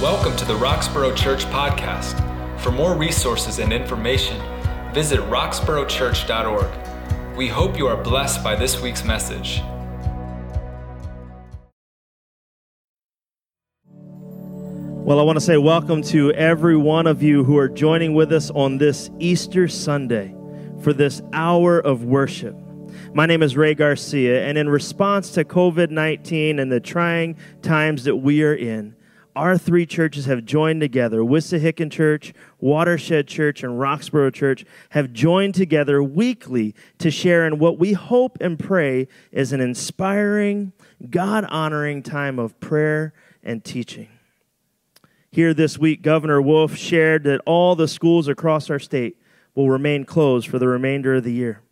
Welcome to the Roxborough Church Podcast. For more resources and information, visit roxboroughchurch.org. We hope you are blessed by this week's message. Well, I want to say welcome to every one of you who are joining with us on this Easter Sunday for this hour of worship. My name is Ray Garcia, and in response to COVID 19 and the trying times that we are in, our three churches have joined together. Wissahickon Church, Watershed Church, and Roxborough Church have joined together weekly to share in what we hope and pray is an inspiring, God honoring time of prayer and teaching. Here this week, Governor Wolf shared that all the schools across our state will remain closed for the remainder of the year.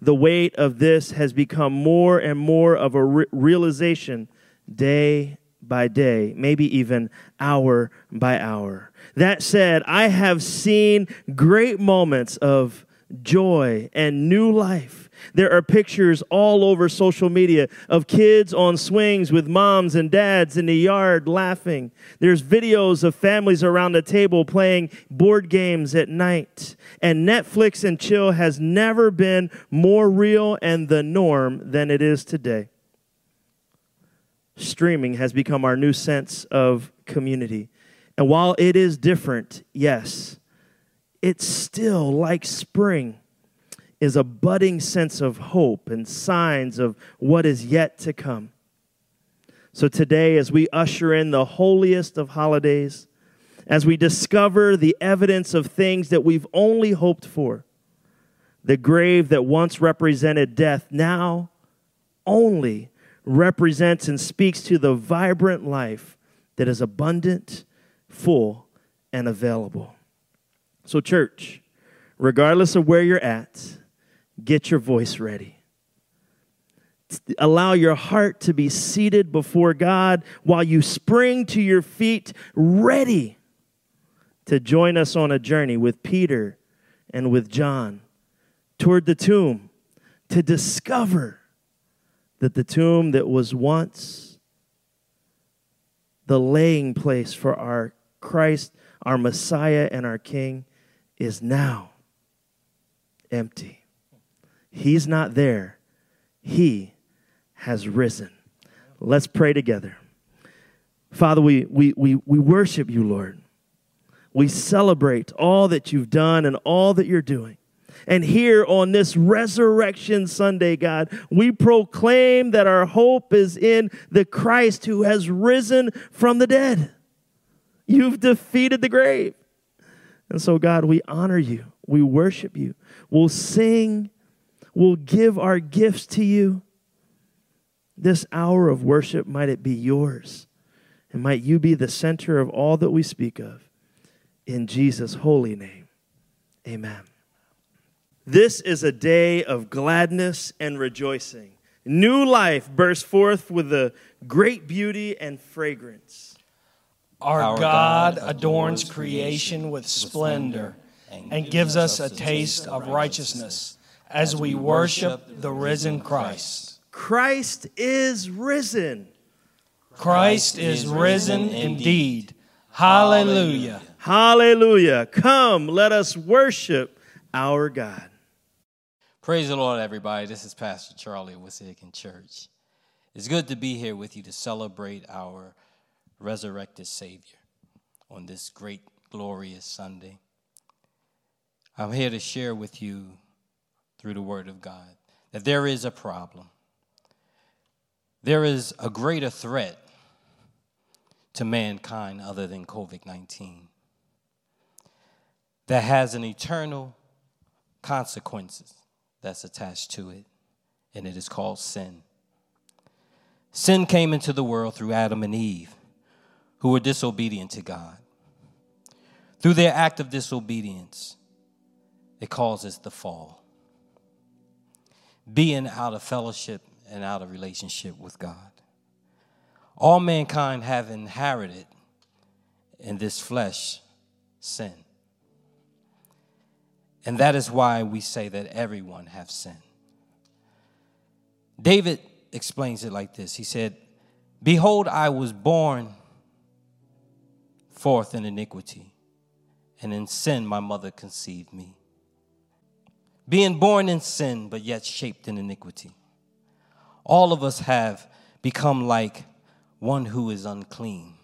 The weight of this has become more and more of a re- realization day by day, maybe even hour by hour. That said, I have seen great moments of joy and new life. There are pictures all over social media of kids on swings with moms and dads in the yard laughing. There's videos of families around the table playing board games at night. And Netflix and chill has never been more real and the norm than it is today streaming has become our new sense of community. And while it is different, yes, it's still like spring is a budding sense of hope and signs of what is yet to come. So today, as we usher in the holiest of holidays, as we discover the evidence of things that we've only hoped for, the grave that once represented death now only represents and speaks to the vibrant life that is abundant, full, and available. So, church, regardless of where you're at, get your voice ready. Allow your heart to be seated before God while you spring to your feet, ready to join us on a journey with Peter and with John toward the tomb to discover that the tomb that was once the laying place for our Christ, our Messiah, and our King is now empty. He's not there, He has risen. Let's pray together. Father, we, we, we, we worship you, Lord. We celebrate all that you've done and all that you're doing. And here on this Resurrection Sunday, God, we proclaim that our hope is in the Christ who has risen from the dead. You've defeated the grave. And so, God, we honor you. We worship you. We'll sing. We'll give our gifts to you. This hour of worship, might it be yours. And might you be the center of all that we speak of. In Jesus' holy name, amen. This is a day of gladness and rejoicing. New life bursts forth with a great beauty and fragrance. Our, Our God, God adorns creation with splendor and gives us a taste of righteousness as we worship the risen Christ. Christ is risen. Christ is risen indeed. Hallelujah. Hallelujah. Come, let us worship our God. Praise the Lord, everybody. This is Pastor Charlie with Wissahickon Church. It's good to be here with you to celebrate our resurrected Savior on this great, glorious Sunday. I'm here to share with you through the Word of God that there is a problem. There is a greater threat to mankind other than COVID 19 that has an eternal consequences that's attached to it, and it is called sin. Sin came into the world through Adam and Eve, who were disobedient to God. Through their act of disobedience, it causes the fall. Being out of fellowship and out of relationship with God. All mankind have inherited in this flesh sin. And that is why we say that everyone have sinned. David explains it like this. He said, "Behold, I was born forth in iniquity, and in sin my mother conceived me. Being born in sin, but yet shaped in iniquity. All of us have become like one who is unclean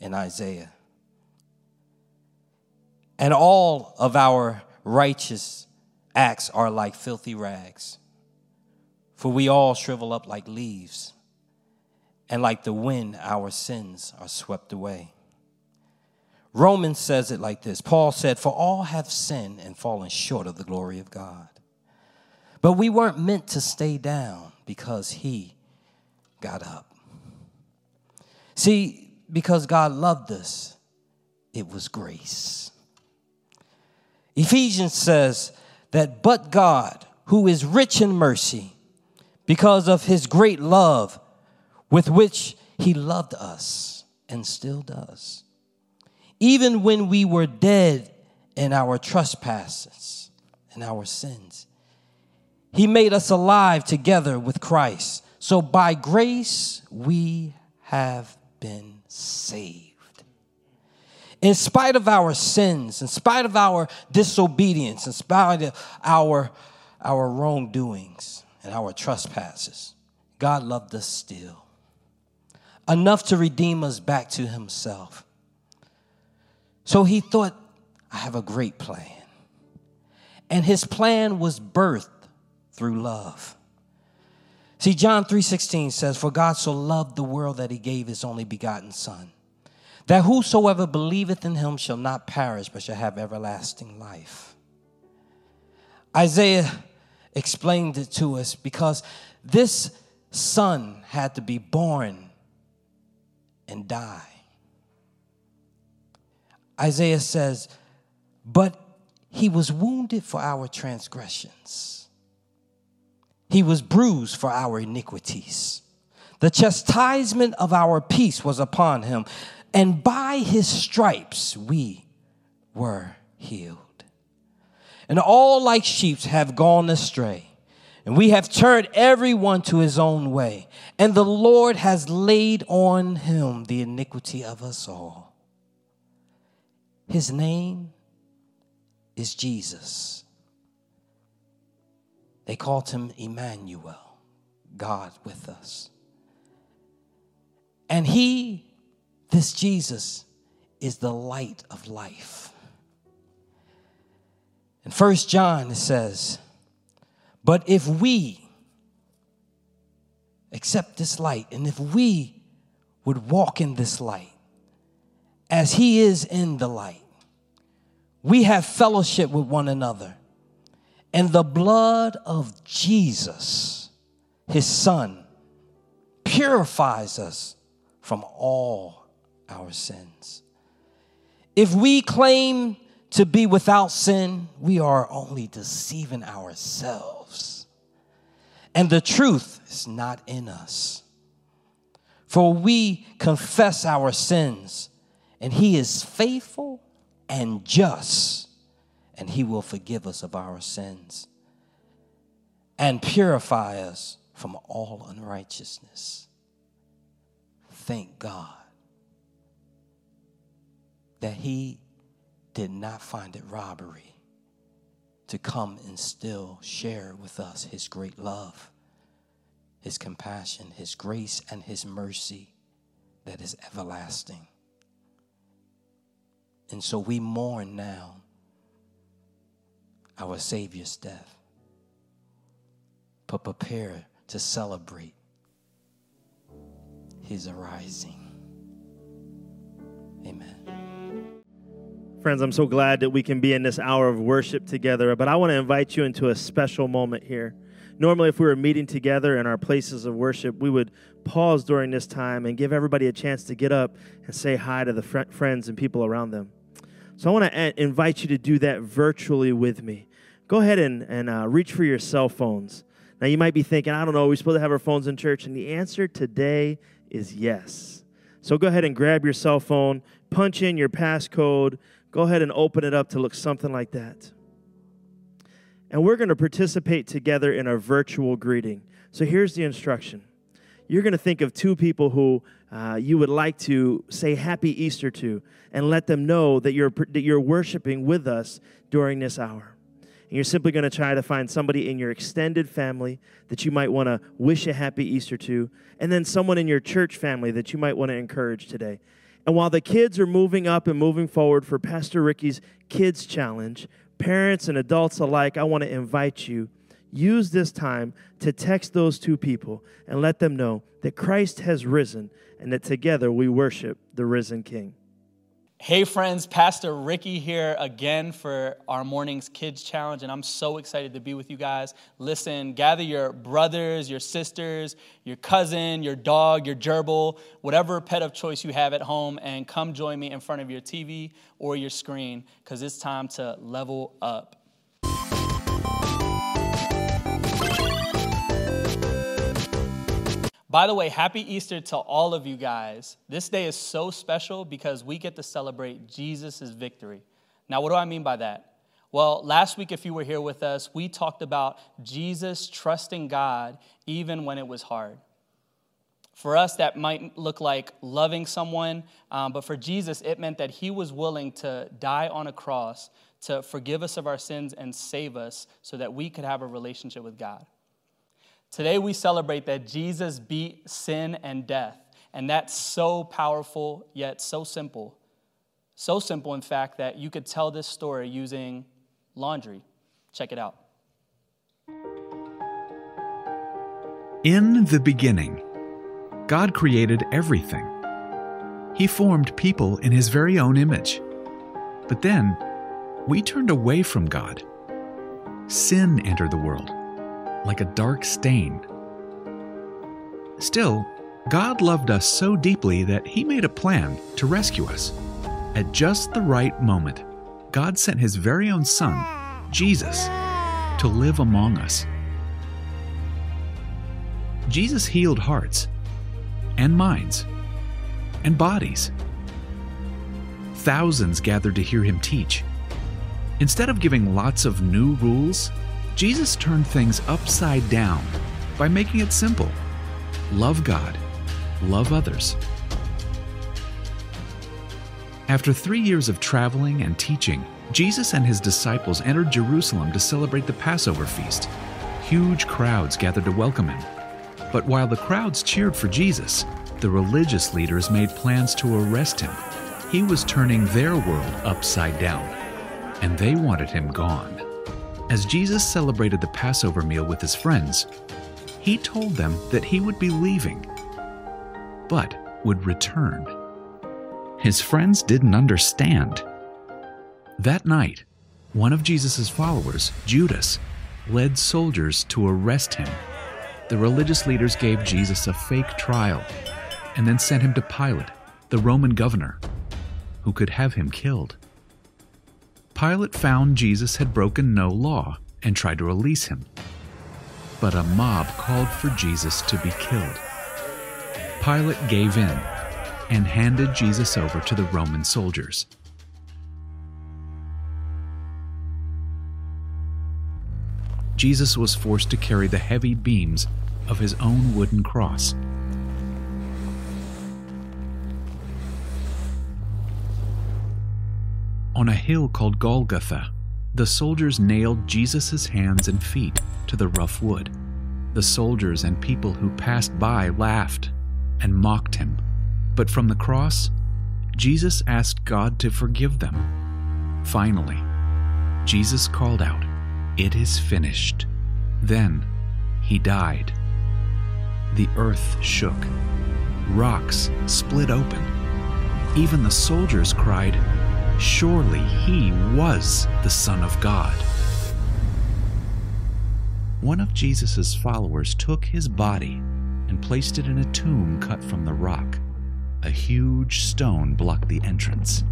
in Isaiah. And all of our righteous acts are like filthy rags. For we all shrivel up like leaves, and like the wind, our sins are swept away. Romans says it like this Paul said, For all have sinned and fallen short of the glory of God. But we weren't meant to stay down because he got up. See, because God loved us, it was grace. Ephesians says that, but God, who is rich in mercy, because of his great love with which he loved us and still does. Even when we were dead in our trespasses and our sins, he made us alive together with Christ. So by grace we have been saved. In spite of our sins, in spite of our disobedience, in spite of our, our wrongdoings and our trespasses, God loved us still. Enough to redeem us back to Himself. So He thought, I have a great plan. And His plan was birthed through love. See, John 3:16 says, For God so loved the world that he gave his only begotten Son, that whosoever believeth in him shall not perish, but shall have everlasting life. Isaiah explained it to us because this son had to be born and die. Isaiah says, But he was wounded for our transgressions he was bruised for our iniquities. The chastisement of our peace was upon him, and by his stripes we were healed. And all like sheep have gone astray, and we have turned everyone to his own way, and the Lord has laid on him the iniquity of us all. His name is Jesus. They called him Emmanuel, God with us. And he, this Jesus, is the light of life. In First John, it says, But if we accept this light, and if we would walk in this light, as he is in the light, we have fellowship with one another and the blood of Jesus, his son, purifies us from all our sins. If we claim to be without sin, we are only deceiving ourselves. And the truth is not in us. For we confess our sins, and he is faithful and just and he will forgive us of our sins and purify us from all unrighteousness. Thank God that he did not find it robbery to come and still share with us his great love, his compassion, his grace, and his mercy that is everlasting. And so we mourn now our Savior's death, but prepare to celebrate his arising. Amen. Friends, I'm so glad that we can be in this hour of worship together, but I want to invite you into a special moment here. Normally, if we were meeting together in our places of worship, we would pause during this time and give everybody a chance to get up and say hi to the fr- friends and people around them. So I want to invite you to do that virtually with me go ahead and, and uh, reach for your cell phones. Now, you might be thinking, I don't know, are we supposed to have our phones in church? And the answer today is yes. So go ahead and grab your cell phone, punch in your passcode, go ahead and open it up to look something like that. And we're going to participate together in a virtual greeting. So here's the instruction you're going to think of two people who uh, you would like to say Happy Easter to and let them know that you're, that you're worshiping with us during this hour. And you're simply going to try to find somebody in your extended family that you might want to wish a happy Easter to, and then someone in your church family that you might want to encourage today. And while the kids are moving up and moving forward for Pastor Ricky's Kids Challenge, parents and adults alike, I want to invite you use this time to text those two people and let them know that Christ has risen and that together we worship the risen King. Hey, friends, Pastor Ricky here again for our morning's kids challenge, and I'm so excited to be with you guys. Listen, gather your brothers, your sisters, your cousin, your dog, your gerbil, whatever pet of choice you have at home, and come join me in front of your TV or your screen because it's time to level up. By the way, happy Easter to all of you guys. This day is so special because we get to celebrate Jesus' victory. Now, what do I mean by that? Well, last week, if you were here with us, we talked about Jesus trusting God even when it was hard. For us, that might look like loving someone, um, but for Jesus, it meant that he was willing to die on a cross to forgive us of our sins and save us so that we could have a relationship with God. Today we celebrate that Jesus beat sin and death. And that's so powerful, yet so simple. So simple, in fact, that you could tell this story using laundry. Check it out. In the beginning, God created everything. He formed people in His very own image. But then, we turned away from God. Sin entered the world like a dark stain. Still, God loved us so deeply that He made a plan to rescue us. At just the right moment, God sent His very own Son, Jesus, to live among us. Jesus healed hearts and minds and bodies. Thousands gathered to hear him teach. Instead of giving lots of new rules Jesus turned things upside down by making it simple love God, love others. After three years of traveling and teaching, Jesus and his disciples entered Jerusalem to celebrate the Passover feast. Huge crowds gathered to welcome him. But while the crowds cheered for Jesus, the religious leaders made plans to arrest him. He was turning their world upside down, and they wanted him gone. As Jesus celebrated the Passover meal with his friends, he told them that he would be leaving, but would return. His friends didn't understand. That night, one of Jesus' followers, Judas, led soldiers to arrest him. The religious leaders gave Jesus a fake trial and then sent him to Pilate, the Roman governor, who could have him killed. Pilate found Jesus had broken no law and tried to release him. But a mob called for Jesus to be killed. Pilate gave in and handed Jesus over to the Roman soldiers. Jesus was forced to carry the heavy beams of his own wooden cross. On a hill called Golgotha, the soldiers nailed Jesus' hands and feet to the rough wood. The soldiers and people who passed by laughed and mocked him. But from the cross, Jesus asked God to forgive them. Finally, Jesus called out, It is finished. Then he died. The earth shook. Rocks split open. Even the soldiers cried, Surely he was the Son of God. One of Jesus' followers took his body and placed it in a tomb cut from the rock. A huge stone blocked the entrance.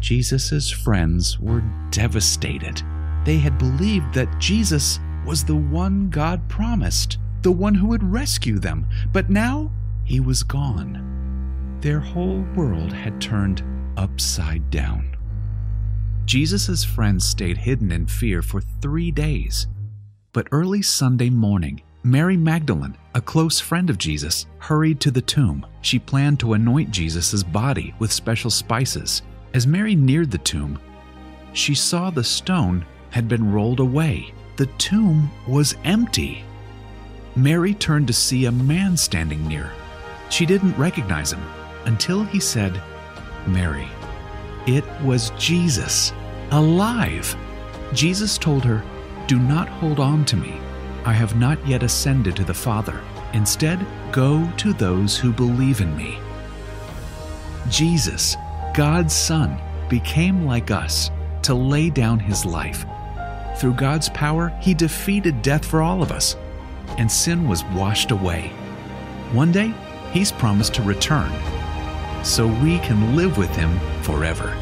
Jesus' friends were devastated. They had believed that Jesus was the one God promised, the one who would rescue them, but now he was gone. Their whole world had turned upside down. Jesus' friends stayed hidden in fear for three days. But early Sunday morning, Mary Magdalene, a close friend of Jesus, hurried to the tomb. She planned to anoint Jesus' body with special spices. As Mary neared the tomb, she saw the stone had been rolled away. The tomb was empty. Mary turned to see a man standing near. She didn't recognize him until he said, Mary. It was Jesus, alive. Jesus told her, Do not hold on to me. I have not yet ascended to the Father. Instead, go to those who believe in me. Jesus, God's Son, became like us to lay down his life. Through God's power, he defeated death for all of us, and sin was washed away. One day, he's promised to return, so we can live with him forever.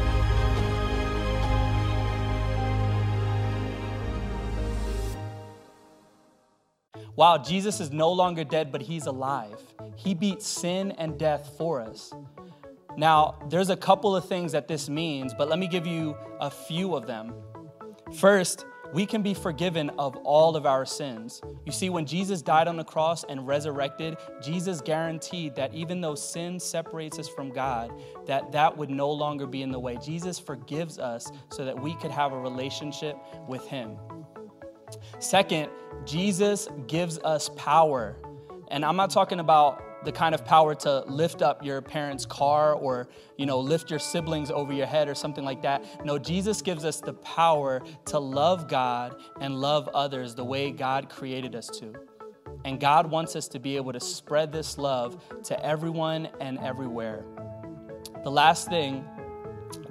Wow, Jesus is no longer dead, but he's alive. He beat sin and death for us. Now, there's a couple of things that this means, but let me give you a few of them. First, we can be forgiven of all of our sins. You see, when Jesus died on the cross and resurrected, Jesus guaranteed that even though sin separates us from God, that that would no longer be in the way. Jesus forgives us so that we could have a relationship with him. Second, Jesus gives us power. And I'm not talking about the kind of power to lift up your parents' car or, you know, lift your siblings over your head or something like that. No, Jesus gives us the power to love God and love others the way God created us to. And God wants us to be able to spread this love to everyone and everywhere. The last thing,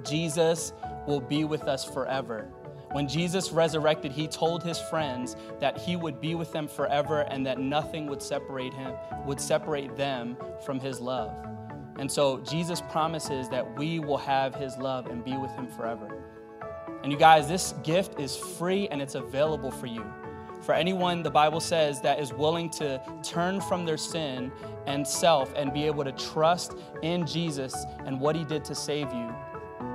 Jesus will be with us forever. When Jesus resurrected, he told his friends that he would be with them forever and that nothing would separate him, would separate them from his love. And so Jesus promises that we will have his love and be with him forever. And you guys, this gift is free and it's available for you. For anyone, the Bible says, that is willing to turn from their sin and self and be able to trust in Jesus and what he did to save you,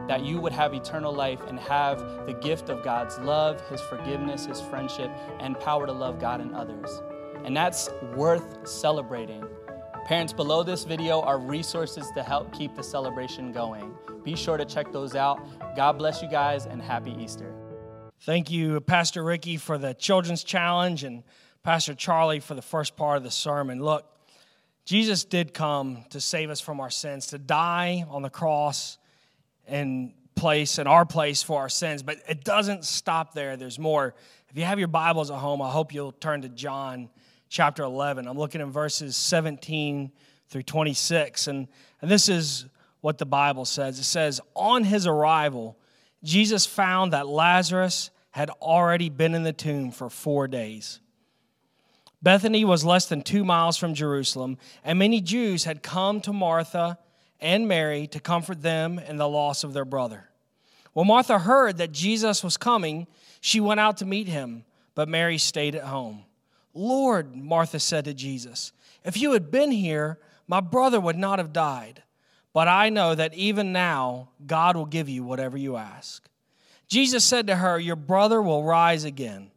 that you would have eternal life and have the gift of God's love, His forgiveness, His friendship, and power to love God and others. And that's worth celebrating. Parents, below this video are resources to help keep the celebration going. Be sure to check those out. God bless you guys and happy Easter. Thank you, Pastor Ricky, for the Children's Challenge and Pastor Charlie for the first part of the sermon. Look, Jesus did come to save us from our sins, to die on the cross and place in our place for our sins. But it doesn't stop there. There's more. If you have your Bibles at home, I hope you'll turn to John chapter 11. I'm looking in verses 17 through 26. And, and this is what the Bible says it says, On his arrival, Jesus found that Lazarus had already been in the tomb for four days. Bethany was less than two miles from Jerusalem, and many Jews had come to Martha and Mary to comfort them in the loss of their brother. When Martha heard that Jesus was coming, she went out to meet him, but Mary stayed at home. Lord, Martha said to Jesus, if you had been here, my brother would not have died. But I know that even now, God will give you whatever you ask. Jesus said to her, Your brother will rise again.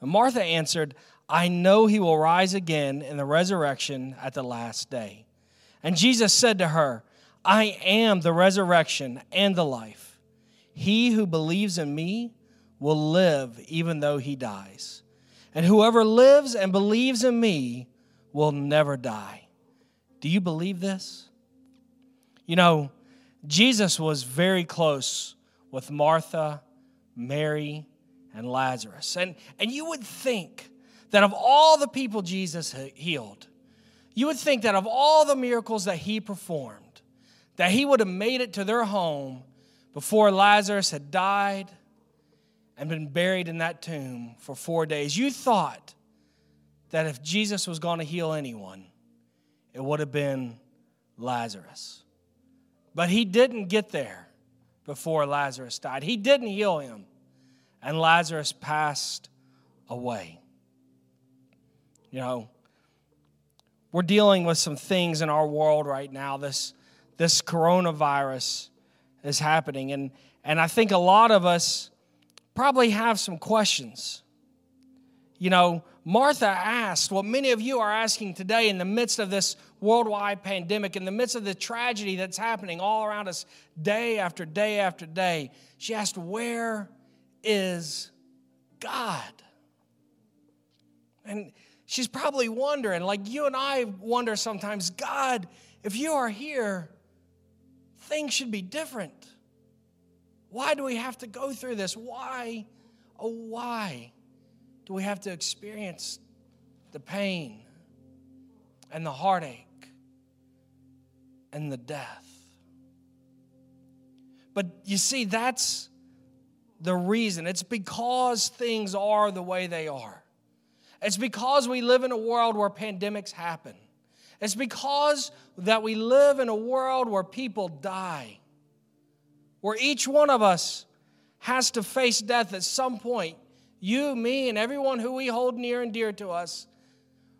And Martha answered, I know he will rise again in the resurrection at the last day. And Jesus said to her, I am the resurrection and the life. He who believes in me will live even though he dies. And whoever lives and believes in me will never die. Do you believe this? You know, Jesus was very close with Martha, Mary, and Lazarus. And, and you would think that of all the people Jesus healed, you would think that of all the miracles that he performed, that he would have made it to their home before Lazarus had died and been buried in that tomb for four days. You thought that if Jesus was going to heal anyone, it would have been Lazarus. But he didn't get there before Lazarus died. He didn't heal him, and Lazarus passed away. You know, we're dealing with some things in our world right now. This this coronavirus is happening. And, and I think a lot of us probably have some questions. you know, Martha asked what many of you are asking today in the midst of this worldwide pandemic, in the midst of the tragedy that's happening all around us day after day after day. She asked, Where is God? And she's probably wondering, like you and I wonder sometimes, God, if you are here, things should be different. Why do we have to go through this? Why, oh, why? do we have to experience the pain and the heartache and the death? But you see, that's the reason. It's because things are the way they are. It's because we live in a world where pandemics happen. It's because that we live in a world where people die, where each one of us has to face death at some point you, me, and everyone who we hold near and dear to us,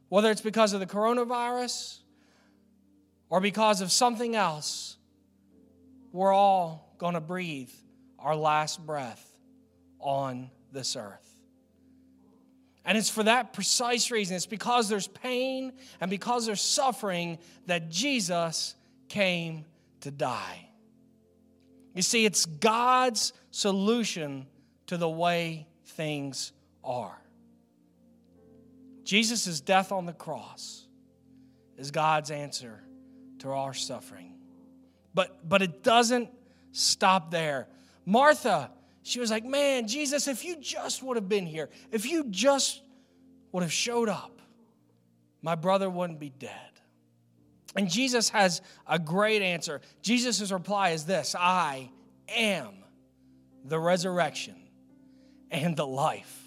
whether it's because of the coronavirus or because of something else, we're all going to breathe our last breath on this earth. And it's for that precise reason. It's because there's pain and because there's suffering that Jesus came to die. You see, it's God's solution to the way things are. Jesus' death on the cross is God's answer to our suffering. But, but it doesn't stop there. Martha, she was like, Man, Jesus, if you just would have been here, if you just would have showed up, my brother wouldn't be dead. And Jesus has a great answer. Jesus' reply is this I am the resurrection and the life.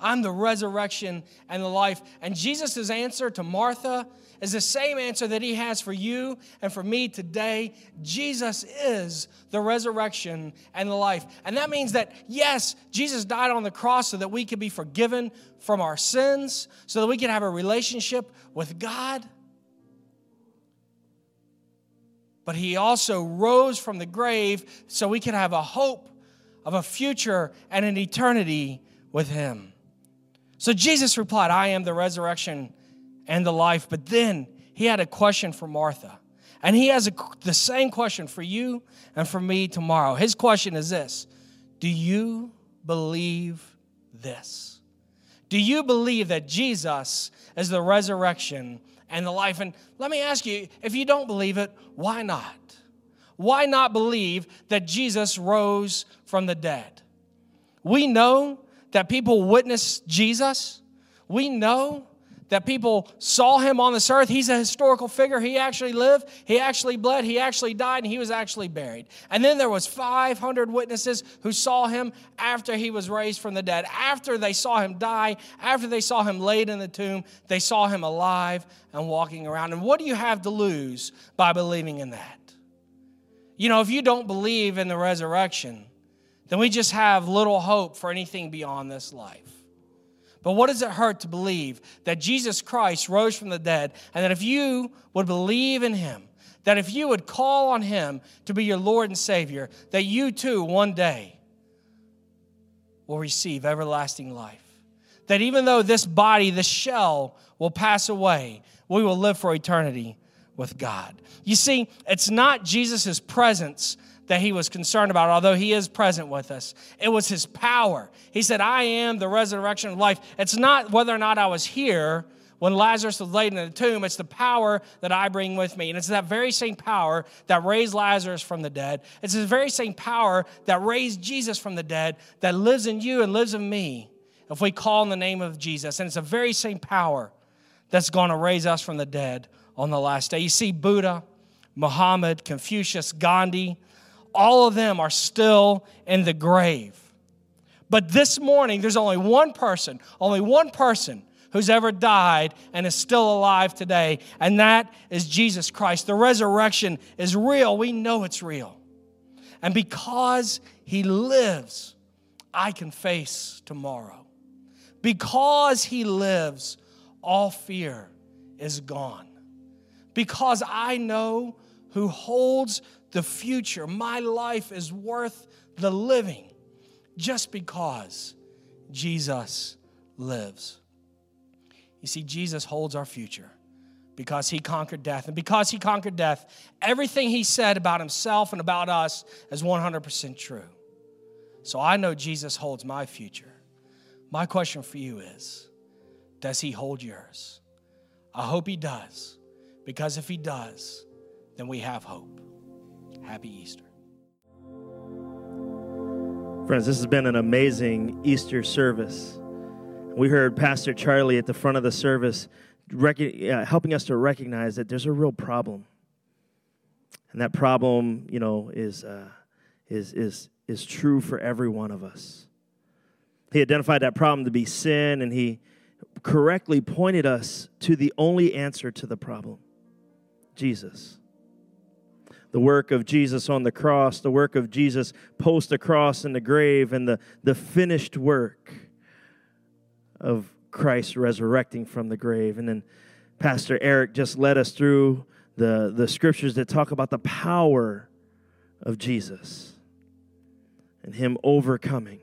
I'm the resurrection and the life. And Jesus' answer to Martha is the same answer that he has for you and for me today. Jesus is the resurrection and the life. And that means that, yes, Jesus died on the cross so that we could be forgiven from our sins, so that we can have a relationship with God. But he also rose from the grave so we could have a hope of a future and an eternity with Him. So Jesus replied, I am the resurrection and the life. But then he had a question for Martha. And he has a, the same question for you and for me tomorrow. His question is this Do you believe this? Do you believe that Jesus is the resurrection and the life? And let me ask you if you don't believe it, why not? why not believe that Jesus rose from the dead? We know that people witnessed Jesus. We know that people saw him on this earth. He's a historical figure. He actually lived, he actually bled, he actually died, and he was actually buried. And then there was 500 witnesses who saw him after he was raised from the dead. After they saw him die, after they saw him laid in the tomb, they saw him alive and walking around. And what do you have to lose by believing in that? You know, if you don't believe in the resurrection, then we just have little hope for anything beyond this life. But what does it hurt to believe that Jesus Christ rose from the dead and that if you would believe in him, that if you would call on him to be your Lord and Savior, that you too one day will receive everlasting life? That even though this body, this shell, will pass away, we will live for eternity with God. You see, it's not Jesus' presence that he was concerned about, although he is present with us. It was his power. He said, I am the resurrection of life. It's not whether or not I was here when Lazarus was laid in the tomb, it's the power that I bring with me. And it's that very same power that raised Lazarus from the dead. It's the very same power that raised Jesus from the dead that lives in you and lives in me if we call in the name of Jesus. And it's the very same power that's going to raise us from the dead on the last day. You see, Buddha, Muhammad, Confucius, Gandhi, all of them are still in the grave. But this morning, there's only one person, only one person who's ever died and is still alive today, and that is Jesus Christ. The resurrection is real. We know it's real. And because he lives, I can face tomorrow. Because he lives, all fear is gone because I know who holds the future. My life is worth the living just because Jesus lives. You see, Jesus holds our future because he conquered death. And because he conquered death, everything he said about himself and about us is 100% true. So I know Jesus holds my future. My question for you is Does he hold yours? I hope he does, because if he does, then we have hope. Happy Easter. Friends, this has been an amazing Easter service. We heard Pastor Charlie at the front of the service rec- uh, helping us to recognize that there's a real problem. And that problem, you know, is, uh, is, is, is true for every one of us. He identified that problem to be sin, and he correctly pointed us to the only answer to the problem Jesus the work of Jesus on the cross, the work of Jesus post the cross in the grave, and the, the finished work of Christ resurrecting from the grave. And then Pastor Eric just led us through the, the scriptures that talk about the power of Jesus and Him overcoming.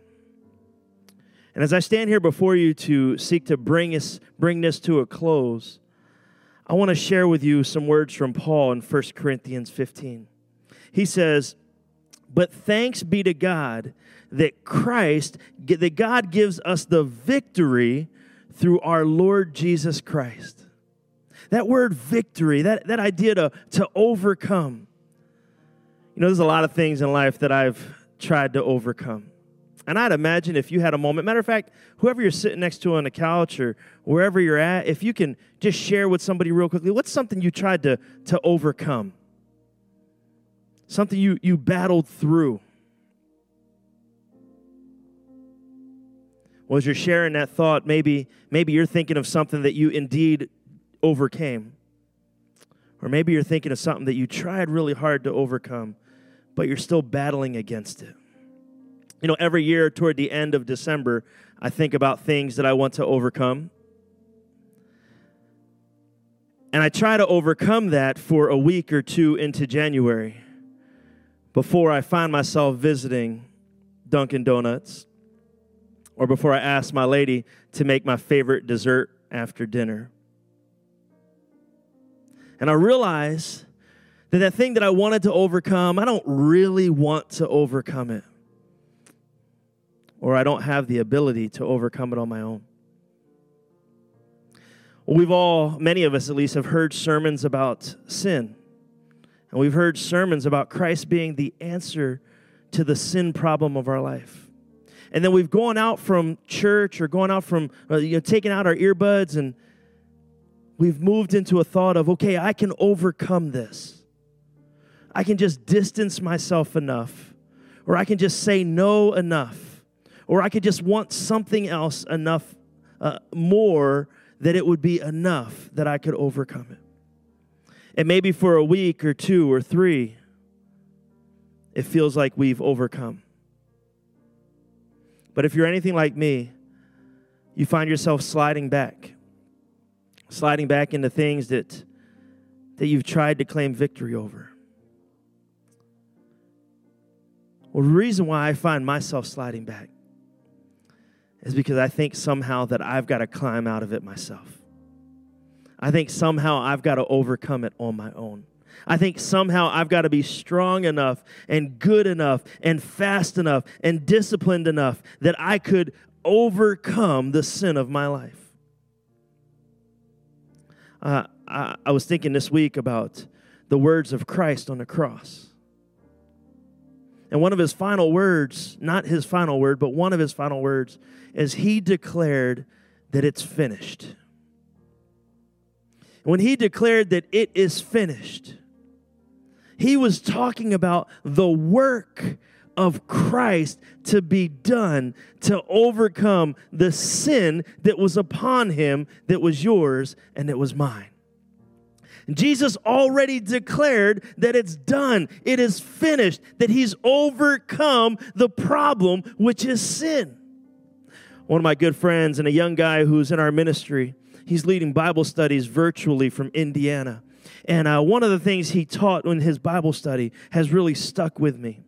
And as I stand here before you to seek to bring, us, bring this to a close, I want to share with you some words from Paul in 1 Corinthians 15. He says, But thanks be to God that Christ, that God gives us the victory through our Lord Jesus Christ. That word victory, that, that idea to, to overcome. You know, there's a lot of things in life that I've tried to overcome. And I'd imagine if you had a moment, matter of fact, whoever you're sitting next to on the couch or wherever you're at, if you can just share with somebody real quickly, what's something you tried to, to overcome? Something you, you battled through. Well, as you're sharing that thought, maybe, maybe you're thinking of something that you indeed overcame. Or maybe you're thinking of something that you tried really hard to overcome, but you're still battling against it. You know, every year toward the end of December, I think about things that I want to overcome. And I try to overcome that for a week or two into January before I find myself visiting Dunkin' Donuts or before I ask my lady to make my favorite dessert after dinner. And I realize that that thing that I wanted to overcome, I don't really want to overcome it or I don't have the ability to overcome it on my own. We've all, many of us at least, have heard sermons about sin. And we've heard sermons about Christ being the answer to the sin problem of our life. And then we've gone out from church or gone out from, uh, you know, taking out our earbuds and we've moved into a thought of, okay, I can overcome this. I can just distance myself enough, or I can just say no enough or I could just want something else enough uh, more that it would be enough that I could overcome it. And maybe for a week or two or three, it feels like we've overcome. But if you're anything like me, you find yourself sliding back, sliding back into things that, that you've tried to claim victory over. Well, the reason why I find myself sliding back is because I think somehow that I've got to climb out of it myself. I think somehow I've got to overcome it on my own. I think somehow I've got to be strong enough and good enough and fast enough and disciplined enough that I could overcome the sin of my life. Uh, I, I was thinking this week about the words of Christ on the cross. And one of his final words, not his final word, but one of his final words, is he declared that it's finished. When he declared that it is finished, he was talking about the work of Christ to be done to overcome the sin that was upon him, that was yours, and that was mine. Jesus already declared that it's done, it is finished, that he's overcome the problem, which is sin. One of my good friends and a young guy who's in our ministry, he's leading Bible studies virtually from Indiana. And uh, one of the things he taught in his Bible study has really stuck with me.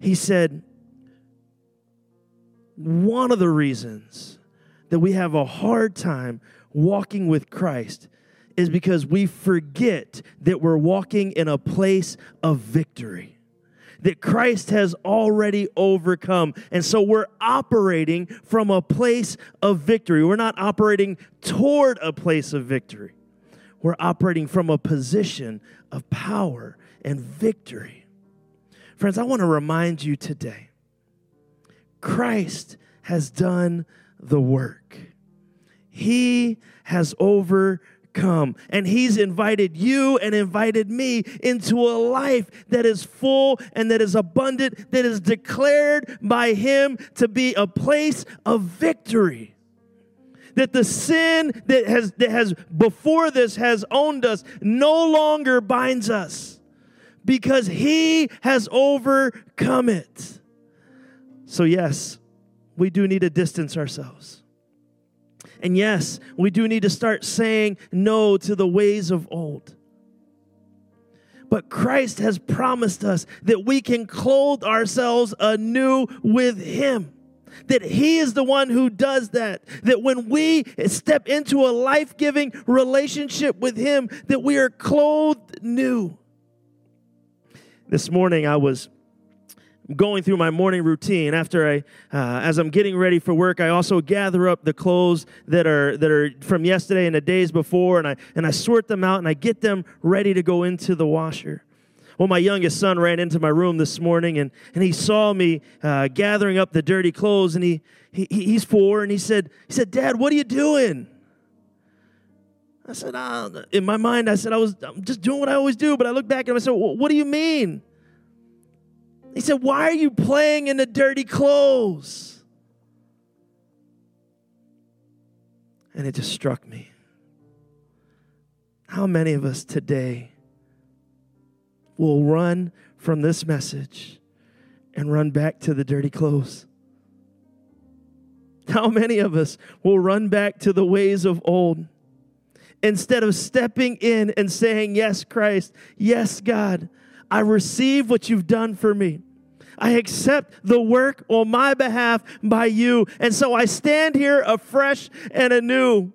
He said, One of the reasons that we have a hard time walking with Christ is because we forget that we're walking in a place of victory that Christ has already overcome. And so we're operating from a place of victory. We're not operating toward a place of victory, we're operating from a position of power and victory. Friends, I want to remind you today Christ has done the work. He has overcome. And He's invited you and invited me into a life that is full and that is abundant, that is declared by Him to be a place of victory. That the sin that has, that has before this has owned us no longer binds us because He has overcome it. So, yes, we do need to distance ourselves. And yes, we do need to start saying no to the ways of old. But Christ has promised us that we can clothe ourselves anew with Him. That He is the one who does that. That when we step into a life giving relationship with Him, that we are clothed new. This morning I was going through my morning routine after i uh, as i'm getting ready for work i also gather up the clothes that are that are from yesterday and the days before and i and i sort them out and i get them ready to go into the washer well my youngest son ran into my room this morning and and he saw me uh, gathering up the dirty clothes and he, he he's four and he said he said dad what are you doing I said, ah, in my mind, I said, I was I'm just doing what I always do. But I looked back and I said, well, what do you mean? He said, Why are you playing in the dirty clothes? And it just struck me. How many of us today will run from this message and run back to the dirty clothes? How many of us will run back to the ways of old instead of stepping in and saying, Yes, Christ, yes, God, I receive what you've done for me. I accept the work on my behalf by you. And so I stand here afresh and anew.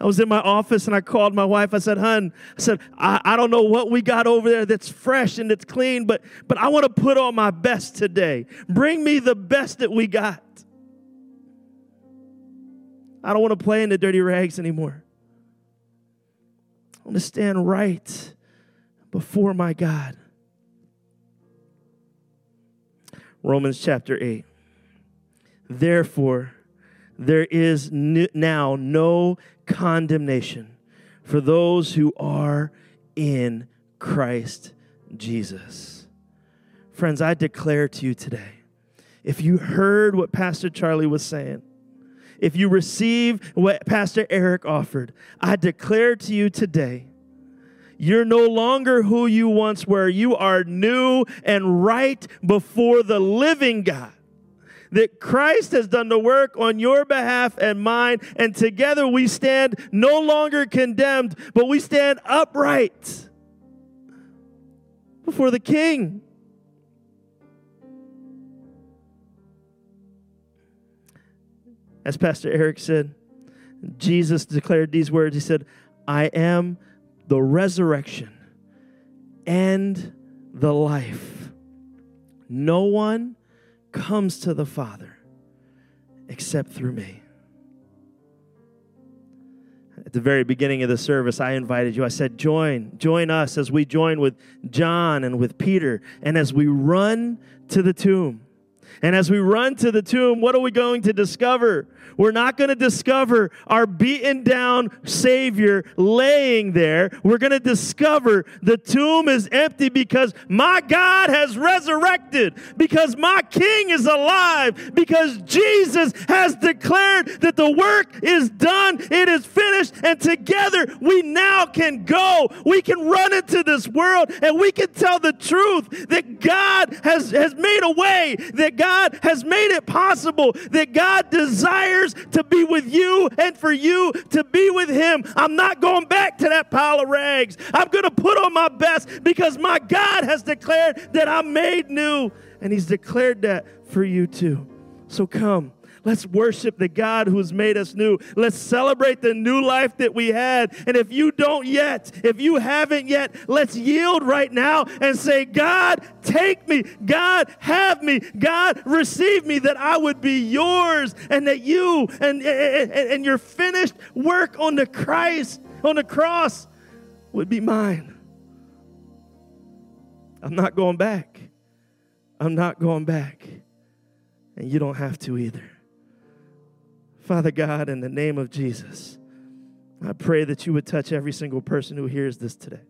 I was in my office and I called my wife. I said, Hun, I said, I, I don't know what we got over there that's fresh and that's clean, but, but I want to put on my best today. Bring me the best that we got. I don't want to play in the dirty rags anymore. I want to stand right before my God. Romans chapter 8. Therefore, there is now no condemnation for those who are in Christ Jesus. Friends, I declare to you today if you heard what Pastor Charlie was saying, if you receive what Pastor Eric offered, I declare to you today you're no longer who you once were. You are new and right before the living God. That Christ has done the work on your behalf and mine, and together we stand no longer condemned, but we stand upright before the King. As Pastor Eric said, Jesus declared these words He said, I am the resurrection and the life. No one comes to the Father except through me. At the very beginning of the service, I invited you. I said, Join, join us as we join with John and with Peter, and as we run to the tomb. And as we run to the tomb, what are we going to discover? We're not going to discover our beaten down Savior laying there. We're going to discover the tomb is empty because my God has resurrected, because my King is alive, because Jesus has declared that the work is done, it is finished, and together we now can go. We can run into this world and we can tell the truth that God has, has made a way, that God has made it possible, that God desires to be with you and for you to be with Him. I'm not going back to that pile of rags. I'm going to put on my best because my God has declared that I'm made new. And He's declared that for you too. So come. Let's worship the God who's made us new. Let's celebrate the new life that we had. And if you don't yet, if you haven't yet, let's yield right now and say, God, take me. God, have me. God, receive me that I would be yours and that you and, and, and your finished work on the Christ, on the cross, would be mine. I'm not going back. I'm not going back. And you don't have to either. Father God, in the name of Jesus, I pray that you would touch every single person who hears this today.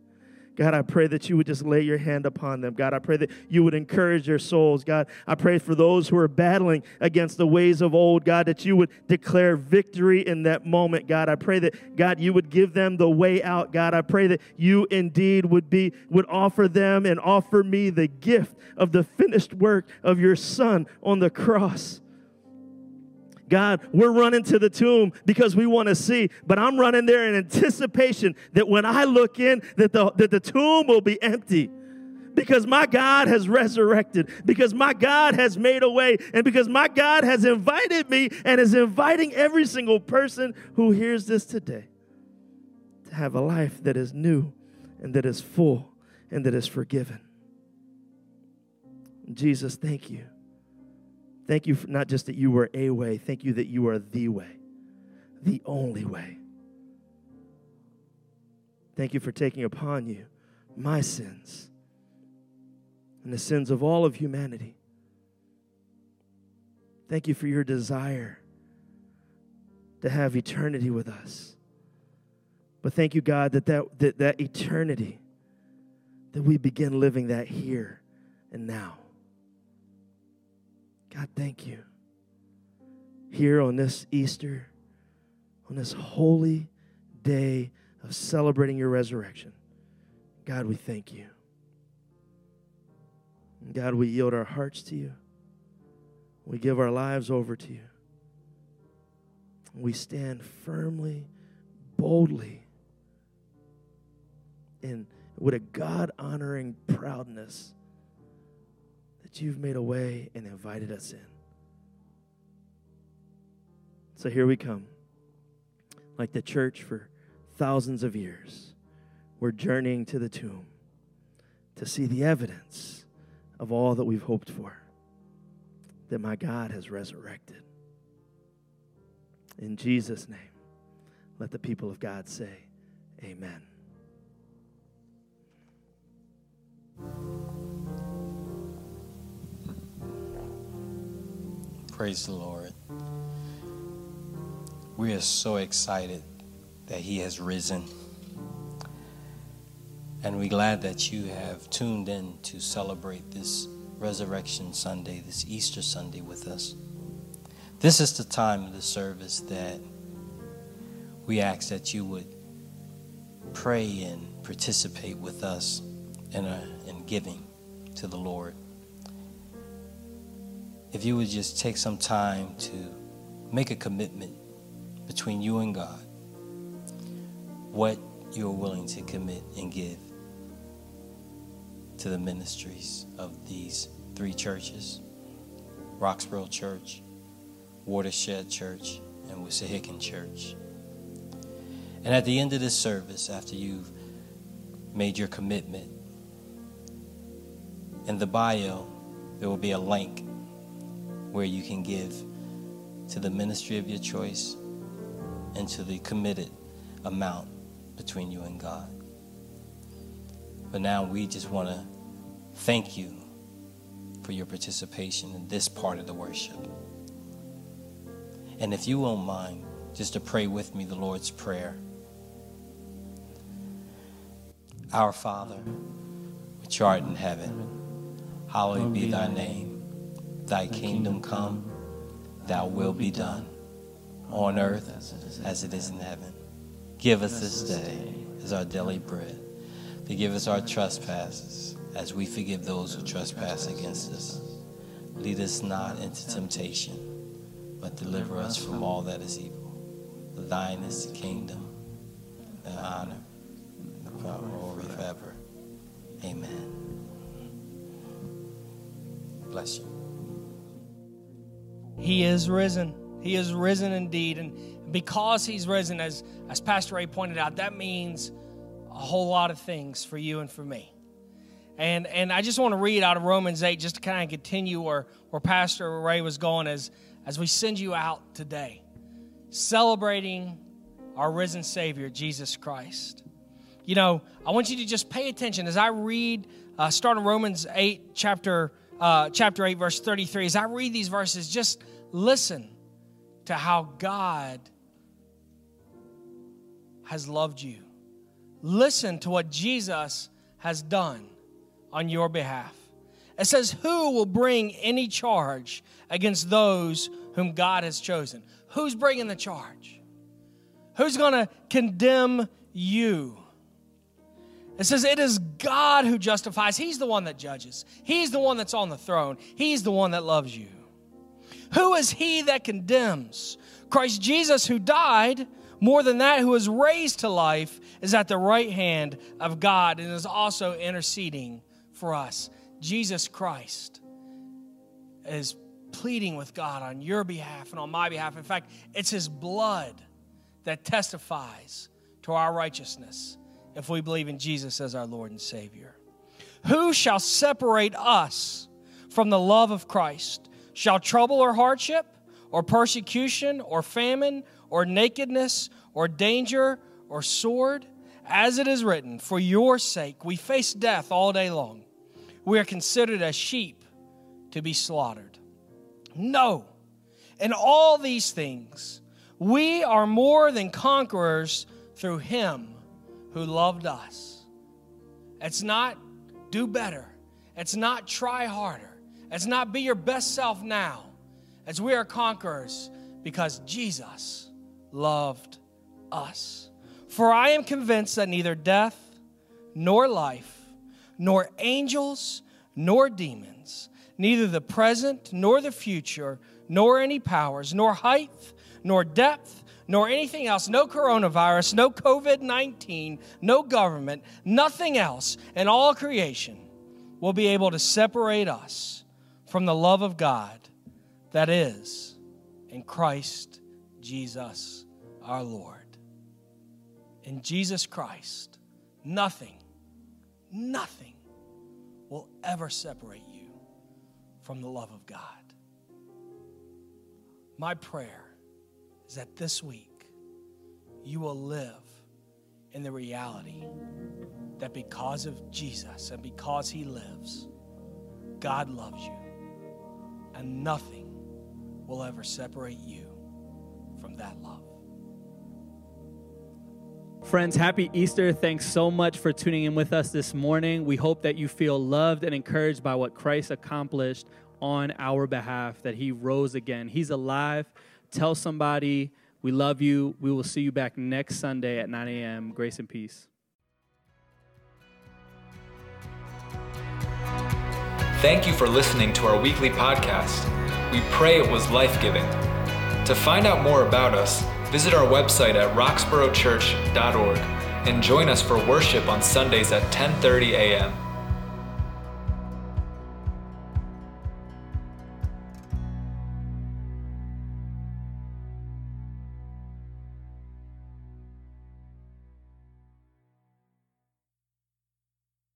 God, I pray that you would just lay your hand upon them. God, I pray that you would encourage their souls. God, I pray for those who are battling against the ways of old, God, that you would declare victory in that moment. God, I pray that, God, you would give them the way out. God, I pray that you indeed would be, would offer them and offer me the gift of the finished work of your Son on the cross. God, we're running to the tomb because we want to see, but I'm running there in anticipation that when I look in, that the, that the tomb will be empty because my God has resurrected, because my God has made a way, and because my God has invited me and is inviting every single person who hears this today to have a life that is new and that is full and that is forgiven. Jesus, thank you Thank you not just that you were a way, thank you that you are the way, the only way. Thank you for taking upon you my sins and the sins of all of humanity. Thank you for your desire to have eternity with us. But thank you, God, that that, that, that eternity, that we begin living that here and now. God, thank you. Here on this Easter, on this holy day of celebrating your resurrection, God, we thank you. God, we yield our hearts to you. We give our lives over to you. We stand firmly, boldly, in with a God honoring proudness you've made a way and invited us in. So here we come. Like the church for thousands of years, we're journeying to the tomb to see the evidence of all that we've hoped for that my God has resurrected. In Jesus' name, let the people of God say, Amen. Praise the Lord. We are so excited that He has risen. And we're glad that you have tuned in to celebrate this Resurrection Sunday, this Easter Sunday with us. This is the time of the service that we ask that you would pray and participate with us in, a, in giving to the Lord if you would just take some time to make a commitment between you and God, what you're willing to commit and give to the ministries of these three churches Roxborough Church, Watershed Church, and Wissahickon Church. And at the end of this service, after you've made your commitment, in the bio, there will be a link where you can give to the ministry of your choice and to the committed amount between you and God. But now we just want to thank you for your participation in this part of the worship. And if you won't mind, just to pray with me the Lord's Prayer. Our Father, which art in heaven, hallowed be thy name. Thy kingdom come, thy will be done, on earth as it is in heaven. Give us this day as our daily bread. Forgive us our trespasses as we forgive those who trespass against us. Lead us not into temptation, but deliver us from all that is evil. For thine is the kingdom, the honor, the power, glory forever. Amen. Bless you. He is risen. He is risen indeed. And because He's risen, as, as Pastor Ray pointed out, that means a whole lot of things for you and for me. And, and I just want to read out of Romans 8 just to kind of continue where, where Pastor Ray was going as, as we send you out today, celebrating our risen Savior, Jesus Christ. You know, I want you to just pay attention as I read, uh, starting Romans 8, chapter, uh, chapter 8, verse 33. As I read these verses, just listen to how God has loved you. Listen to what Jesus has done on your behalf. It says, Who will bring any charge against those whom God has chosen? Who's bringing the charge? Who's going to condemn you? It says, It is God who justifies. He's the one that judges, He's the one that's on the throne, He's the one that loves you. Who is He that condemns? Christ Jesus, who died, more than that, who is raised to life, is at the right hand of God and is also interceding for us. Jesus Christ is pleading with God on your behalf and on my behalf. In fact, it's his blood that testifies to our righteousness if we believe in Jesus as our Lord and Savior. Who shall separate us from the love of Christ? Shall trouble or hardship, or persecution, or famine, or nakedness, or danger, or sword? As it is written, For your sake we face death all day long we are considered as sheep to be slaughtered. No, in all these things, we are more than conquerors through Him who loved us. It's not do better, it's not try harder, it's not be your best self now. As we are conquerors because Jesus loved us. For I am convinced that neither death nor life nor angels, nor demons, neither the present nor the future, nor any powers, nor height, nor depth, nor anything else, no coronavirus, no COVID 19, no government, nothing else in all creation will be able to separate us from the love of God that is in Christ Jesus our Lord. In Jesus Christ, nothing Nothing will ever separate you from the love of God. My prayer is that this week you will live in the reality that because of Jesus and because He lives, God loves you, and nothing will ever separate you from that love. Friends, happy Easter. Thanks so much for tuning in with us this morning. We hope that you feel loved and encouraged by what Christ accomplished on our behalf, that he rose again. He's alive. Tell somebody we love you. We will see you back next Sunday at 9 a.m. Grace and peace. Thank you for listening to our weekly podcast. We pray it was life giving. To find out more about us, Visit our website at roxboroughchurch.org and join us for worship on Sundays at 10:30 a.m.